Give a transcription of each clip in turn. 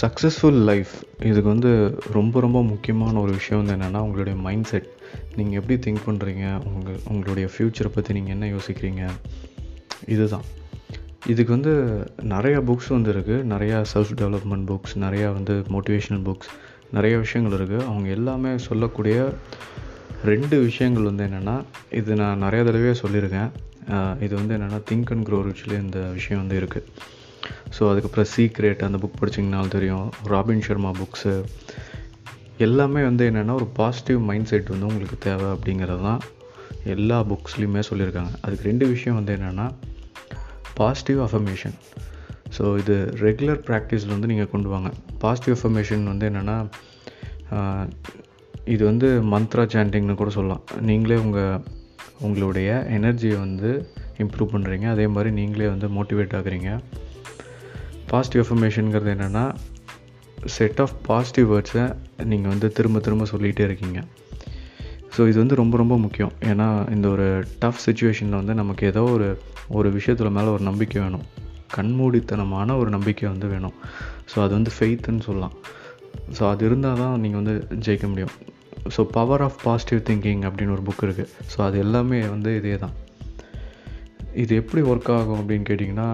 Successful life இதுக்கு வந்து ரொம்ப ரொம்ப முக்கியமான ஒரு விஷயம் வந்து என்னென்னா உங்களுடைய மைண்ட் செட் நீங்கள் எப்படி திங்க் பண்ணுறீங்க உங்கள் உங்களுடைய ஃப்யூச்சரை பற்றி நீங்கள் என்ன யோசிக்கிறீங்க? இதுதான். இதுக்கு வந்து நிறையா புக்ஸ் வந்து இருக்குது நிறையா செல்ஃப் டெவலப்மெண்ட் புக்ஸ் நிறையா வந்து மோட்டிவேஷ்னல் புக்ஸ் நிறைய விஷயங்கள் இருக்குது அவங்க எல்லாமே சொல்லக்கூடிய ரெண்டு விஷயங்கள் வந்து என்னென்னா இது நான் நிறைய தடவையே சொல்லியிருக்கேன். இது வந்து என்னென்னா திங்க் அண்ட் க்ரோ ரிச்சில் இந்த விஷயம் வந்து இருக்குது ஸோ அதுக்கப்புறம் சீக்ரெட் அந்த புக் படிச்சிங்கனாலும் தெரியும். ராபின் சர்மா புக்ஸு எல்லாமே வந்து என்னென்னா ஒரு பாசிட்டிவ் மைண்ட் செட் வந்து உங்களுக்கு தேவை அப்படிங்கிறது தான் எல்லா புக்ஸ்லேயுமே சொல்லியிருக்காங்க. அதுக்கு ரெண்டு விஷயம் வந்து என்னென்னா பாசிட்டிவ் அஃபர்மேஷன் ஸோ இது ரெகுலர் ப்ராக்டிஸில் வந்து நீங்கள் கொண்டு வாங்க. பாசிட்டிவ் அஃபர்மேஷன் வந்து என்னென்னா இது வந்து மந்த்ரா சாண்டிங்னு கூட சொல்லலாம். நீங்களே உங்கள் உங்களுடைய எனர்ஜியை வந்து இம்ப்ரூவ் பண்ணுறீங்க அதே மாதிரி நீங்களே வந்து மோட்டிவேட் ஆகுறீங்க. பாசிட்டிவ் அஃபர்மேஷனுங்கிறது என்னென்னா செட் ஆஃப் பாசிட்டிவ் வேர்ட்ஸை நீங்கள் வந்து திரும்ப திரும்ப சொல்லிகிட்டே இருக்கீங்க. ஸோ இது வந்து ரொம்ப ரொம்ப முக்கியம். ஏன்னா இந்த ஒரு டஃப் சுச்சுவேஷனில் வந்து நமக்கு ஏதோ ஒரு ஒரு விஷயத்தில் மேலே ஒரு நம்பிக்கை வேணும். கண்மூடித்தனமான ஒரு நம்பிக்கை வந்து வேணும். ஸோ அது வந்து ஃபெய்த்துன்னு சொல்லலாம். ஸோ அது இருந்தால் தான் நீங்கள் வந்து ஜெயிக்க முடியும். So power of positive thinking அப்படின்னு ஒரு புக் இருக்குது ஸோ அது எல்லாமே வந்து இதே தான். இது எப்படி ஒர்க் ஆகும் அப்படின்னு கேட்டிங்கன்னா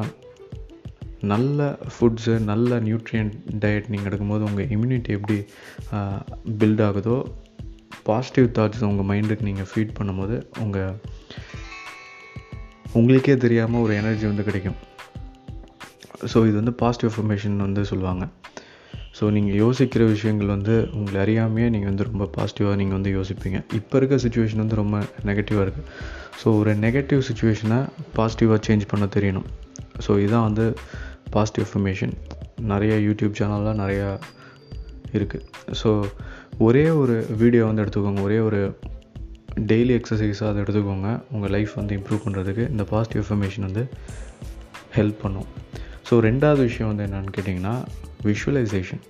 நல்ல ஃபுட்ஸு நல்ல நியூட்ரியன்ட் டயட் நீங்கள் எடுக்கும்போது உங்கள் இம்யூனிட்டி எப்படி பில்ட் ஆகுதோ பாசிட்டிவ் தாட்ஸ் உங்கள் மைண்டுக்கு நீங்கள் ஃபீட் பண்ணும்போது உங்கள் உங்களுக்கே தெரியாமல் ஒரு எனர்ஜி வந்து கிடைக்கும். ஸோ இது வந்து பாசிட்டிவ் இன்ஃபர்மேஷன் வந்து சொல்லுவாங்க. ஸோ நீங்கள் யோசிக்கிற விஷயங்கள் வந்து உங்களை அறியாமையே நீங்கள் வந்து ரொம்ப பாசிட்டிவாக நீங்கள் வந்து யோசிப்பீங்க. இப்போ இருக்க சுச்சுவேஷன் வந்து ரொம்ப நெகட்டிவாக இருக்குது ஸோ ஒரு நெகட்டிவ் சுச்சுவேஷனை பாசிட்டிவாக சேஞ்ச் பண்ண தெரியணும். ஸோ இதுதான் வந்து பாசிட்டிவ் இன்ஃபர்மேஷன் நிறைய யூடியூப் சேனல்லாம் நிறையா இருக்குது ஸோ ஒரே ஒரு வீடியோ வந்து எடுத்துக்கோங்க. ஒரே ஒரு டெய்லி எக்ஸசைஸாக அதை எடுத்துக்கோங்க. உங்கள் லைஃப் வந்து இம்ப்ரூவ் பண்ணுறதுக்கு இந்த பாசிட்டிவ் இன்ஃபர்மேஷன் வந்து ஹெல்ப் பண்ணும். ஸோ ரெண்டாவது விஷயம் வந்து என்னென்னு கேட்டிங்கன்னா விஷுவலைசேஷன்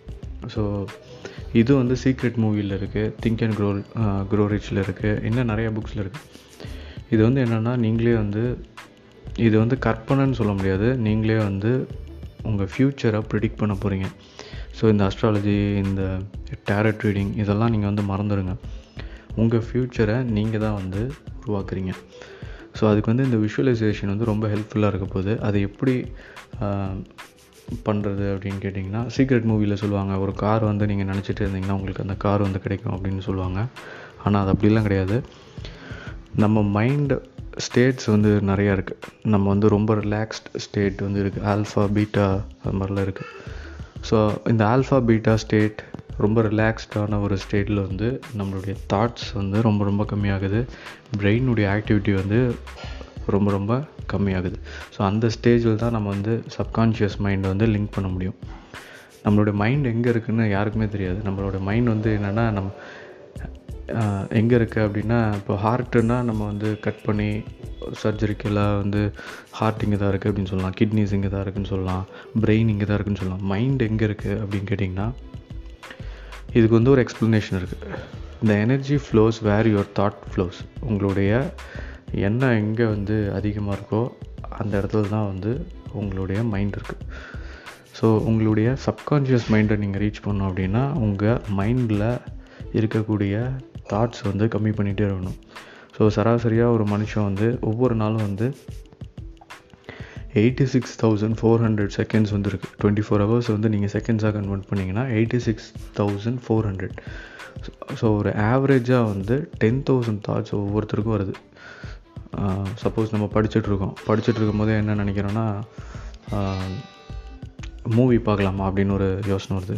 ஸோ இது வந்து சீக்ரெட் மூவியில் இருக்குது திங்க் அண்ட் க்ரோ க்ரோ ரிச்சில் இருக்குது இன்னும் நிறைய புக்ஸில் இருக்குது இது வந்து என்னென்னா நீங்களே வந்து இது வந்து கற்பனைன்னு சொல்ல முடியாது. நீங்களே வந்து உங்கள் ஃப்யூச்சரை ப்ரிடிக்ட் பண்ண போகிறீங்க ஸோ இந்த அஸ்ட்ராலஜி இந்த டேரட் ரீடிங் இதெல்லாம் நீங்கள் வந்து மறந்துடுங்க உங்கள் ஃப்யூச்சரை நீங்கள் தான் வந்து உருவாக்குறீங்க. ஸோ அதுக்கு வந்து இந்த விஷுவலைசேஷன் வந்து ரொம்ப ஹெல்ப்ஃபுல்லாக இருக்க போகுது. அதை எப்படி பண்ணுறது அப்படின்னு கேட்டிங்கன்னா சீக்ரெட் மூவியில் சொல்லுவாங்க ஒரு கார் வந்து நீங்கள் நினச்சிட்டு இருந்தீங்கன்னா உங்களுக்கு அந்த கார் வந்து கிடைக்கும் அப்படின்னு சொல்லுவாங்க. ஆனால் அது அப்படிலாம் கிடையாது. நம்ம மைண்ட் ஸ்டேட்ஸ் வந்து நிறையா இருக்குது நம்ம வந்து ரொம்ப ரிலாக்ஸ்ட் ஸ்டேட் வந்து இருக்குது ஆல்ஃபா பீட்டா அது மாதிரிலாம் இருக்குது ஸோ இந்த ஆல்ஃபா பீட்டா ஸ்டேட் ரொம்ப ரிலாக்ஸ்டான ஒரு ஸ்டேட்டில் வந்து நம்மளுடைய தாட்ஸ் வந்து ரொம்ப ரொம்ப கம்மியாகுது. பிரெயினுடைய ஆக்டிவிட்டி வந்து ரொம்ப ரொம்ப கம்மியாகுது. ஸோ அந்த ஸ்டேஜில் தான் நம்ம வந்து சப்கான்ஷியஸ் மைண்டை வந்து லிங்க் பண்ண முடியும். நம்மளோட மைண்ட் எங்கே இருக்குதுன்னு யாருக்குமே தெரியாது. நம்மளோட மைண்ட் வந்து என்னென்னா நம்ம எங்கே இருக்குது அப்படின்னா இப்போ ஹார்ட்டுன்னா நம்ம வந்து கட் பண்ணி சர்ஜரிக்கெல்லாம் வந்து ஹார்ட் இங்கே தான் இருக்குது அப்படின்னு சொல்லலாம். கிட்னிஸ் இங்கே தான் இருக்குதுன்னு சொல்லலாம். பிரெயின் இங்கே தான் இருக்குதுன்னு சொல்லலாம். மைண்ட் எங்கே இருக்குது அப்படின்னு கேட்டிங்கன்னா இதுக்கு வந்து ஒரு எக்ஸ்ப்ளனேஷன் இருக்குது இந்த energy flows where your thought flows உங்களுடைய எண்ணம் எங்கே வந்து அதிகமாக இருக்கோ அந்த இடத்துல தான் வந்து உங்களுடைய மைண்ட் இருக்குது ஸோ உங்களுடைய சப்கான்ஷியஸ் மைண்டை நீங்கள் ரீச் பண்ணோம் அப்படின்னா உங்கள் மைண்டில் இருக்கக்கூடிய தாட்ஸ் வந்து கம்மி பண்ணிகிட்டே இருக்கணும். ஸோ சராசரியாக ஒரு மனுஷன் வந்து ஒவ்வொரு நாளும் வந்து eighty six thousand four hundred seconds வந்துருக்கு. டுவெண்ட்டி ஃபோர் ஹவர்ஸ் வந்து நீங்கள் செகண்ட்ஸாக கன்வெர்ட் பண்ணிங்கன்னா eighty six thousand four hundred so ஒரு ஆவரேஜாக வந்து டென் தௌசண்ட் தாட்ஸ் ஒவ்வொருத்தருக்கும் வருது. சப்போஸ் நம்ம படிச்சுட்ருக்கோம் படிச்சுட்ருக்கும் போதே என்ன நினைக்கிறோன்னா மூவி பார்க்கலாமா அப்படின்னு ஒரு யோசனை வருது.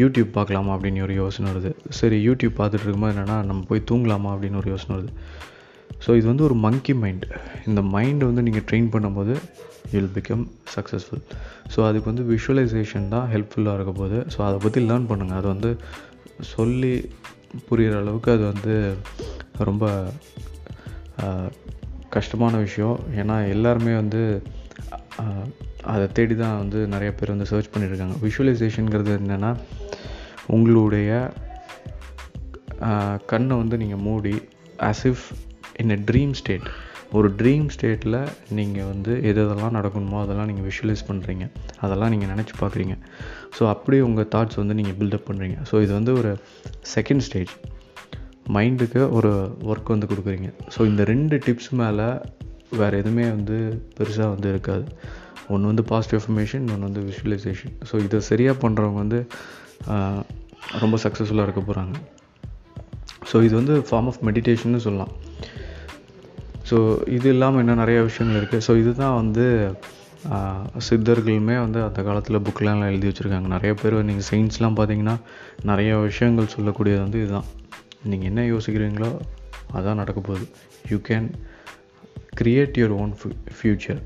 யூடியூப் பார்க்கலாமா அப்படின்னு ஒரு யோசனை வருது. சரி யூடியூப் பார்த்துட்டு இருக்கும்போது என்னென்னா நம்ம போய் தூங்கலாமா அப்படின்னு ஒரு யோசனை வருது. ஸோ இது வந்து ஒரு மங்கி மைண்ட் இந்த மைண்டை வந்து நீங்கள் ட்ரெயின் பண்ணும்போது வில் பிகம் சக்ஸஸ்ஃபுல் ஸோ அதுக்கு வந்து விஷுவலைசேஷன் தான் ஹெல்ப்ஃபுல்லாக இருக்க போது ஸோ அதை பற்றி லேர்ன் பண்ணுங்கள் அது வந்து சொல்லி புரிகிற அளவுக்கு அது வந்து ரொம்ப கஷ்டமான விஷயம். ஏன்னா எல்லாருமே வந்து அதை தேடி தான் வந்து நிறைய பேர் வந்து சர்ச் பண்ணியிருக்காங்க விஷுவலைசேஷனுங்கிறது என்னென்னா உங்களுடைய கண்ணை வந்து நீங்கள் மூடி as if in a dream state ஒரு ட்ரீம் ஸ்டேட்டில் நீங்கள் வந்து எது எதெல்லாம் நடக்கணுமோ அதெல்லாம் நீங்கள் விஷுவலைஸ் பண்ணுறீங்க அதெல்லாம் நீங்கள் நினச்சி பார்க்குறீங்க. ஸோ அப்படி உங்கள் தாட்ஸ் வந்து நீங்கள் பில்டப் பண்ணுறீங்க ஸோ இது வந்து ஒரு செகண்ட் ஸ்டேஜ் மைண்டுக்கு ஒரு ஒர்க் வந்து கொடுக்குறீங்க. ஸோ இந்த ரெண்டு டிப்ஸ் மேலே வேறு எதுவுமே வந்து பெருசாக வந்து இருக்காது. ஒன்று வந்து பாசிட்டிவ் எஃபர்மேஷன் ஒன்று வந்து விஷுவலைசேஷன் ஸோ இதை சரியாக பண்ணுறவங்க வந்து ரொம்ப சக்ஸஸ்ஃபுல்லாக இருக்க போகிறாங்க ஸோ இது வந்து ஃபார்ம் ஆஃப் மெடிடேஷன்னு சொல்லலாம். ஸோ இது இல்லாமல் இன்னும் நிறைய விஷயங்கள் இருக்குது ஸோ இதுதான் வந்து சித்தர்களுமே வந்து அந்த காலத்தில் புக்கெலாம் எழுதி வச்சுருக்காங்க. நிறைய பேர் நீங்கள் சயின்ஸ்லாம் பார்த்தீங்கன்னா நிறைய விஷயங்கள் சொல்லக்கூடியது வந்து இதுதான். நீங்கள் என்ன யோசிக்கிறீங்களோ அதான் நடக்க போகுது. You can create your own future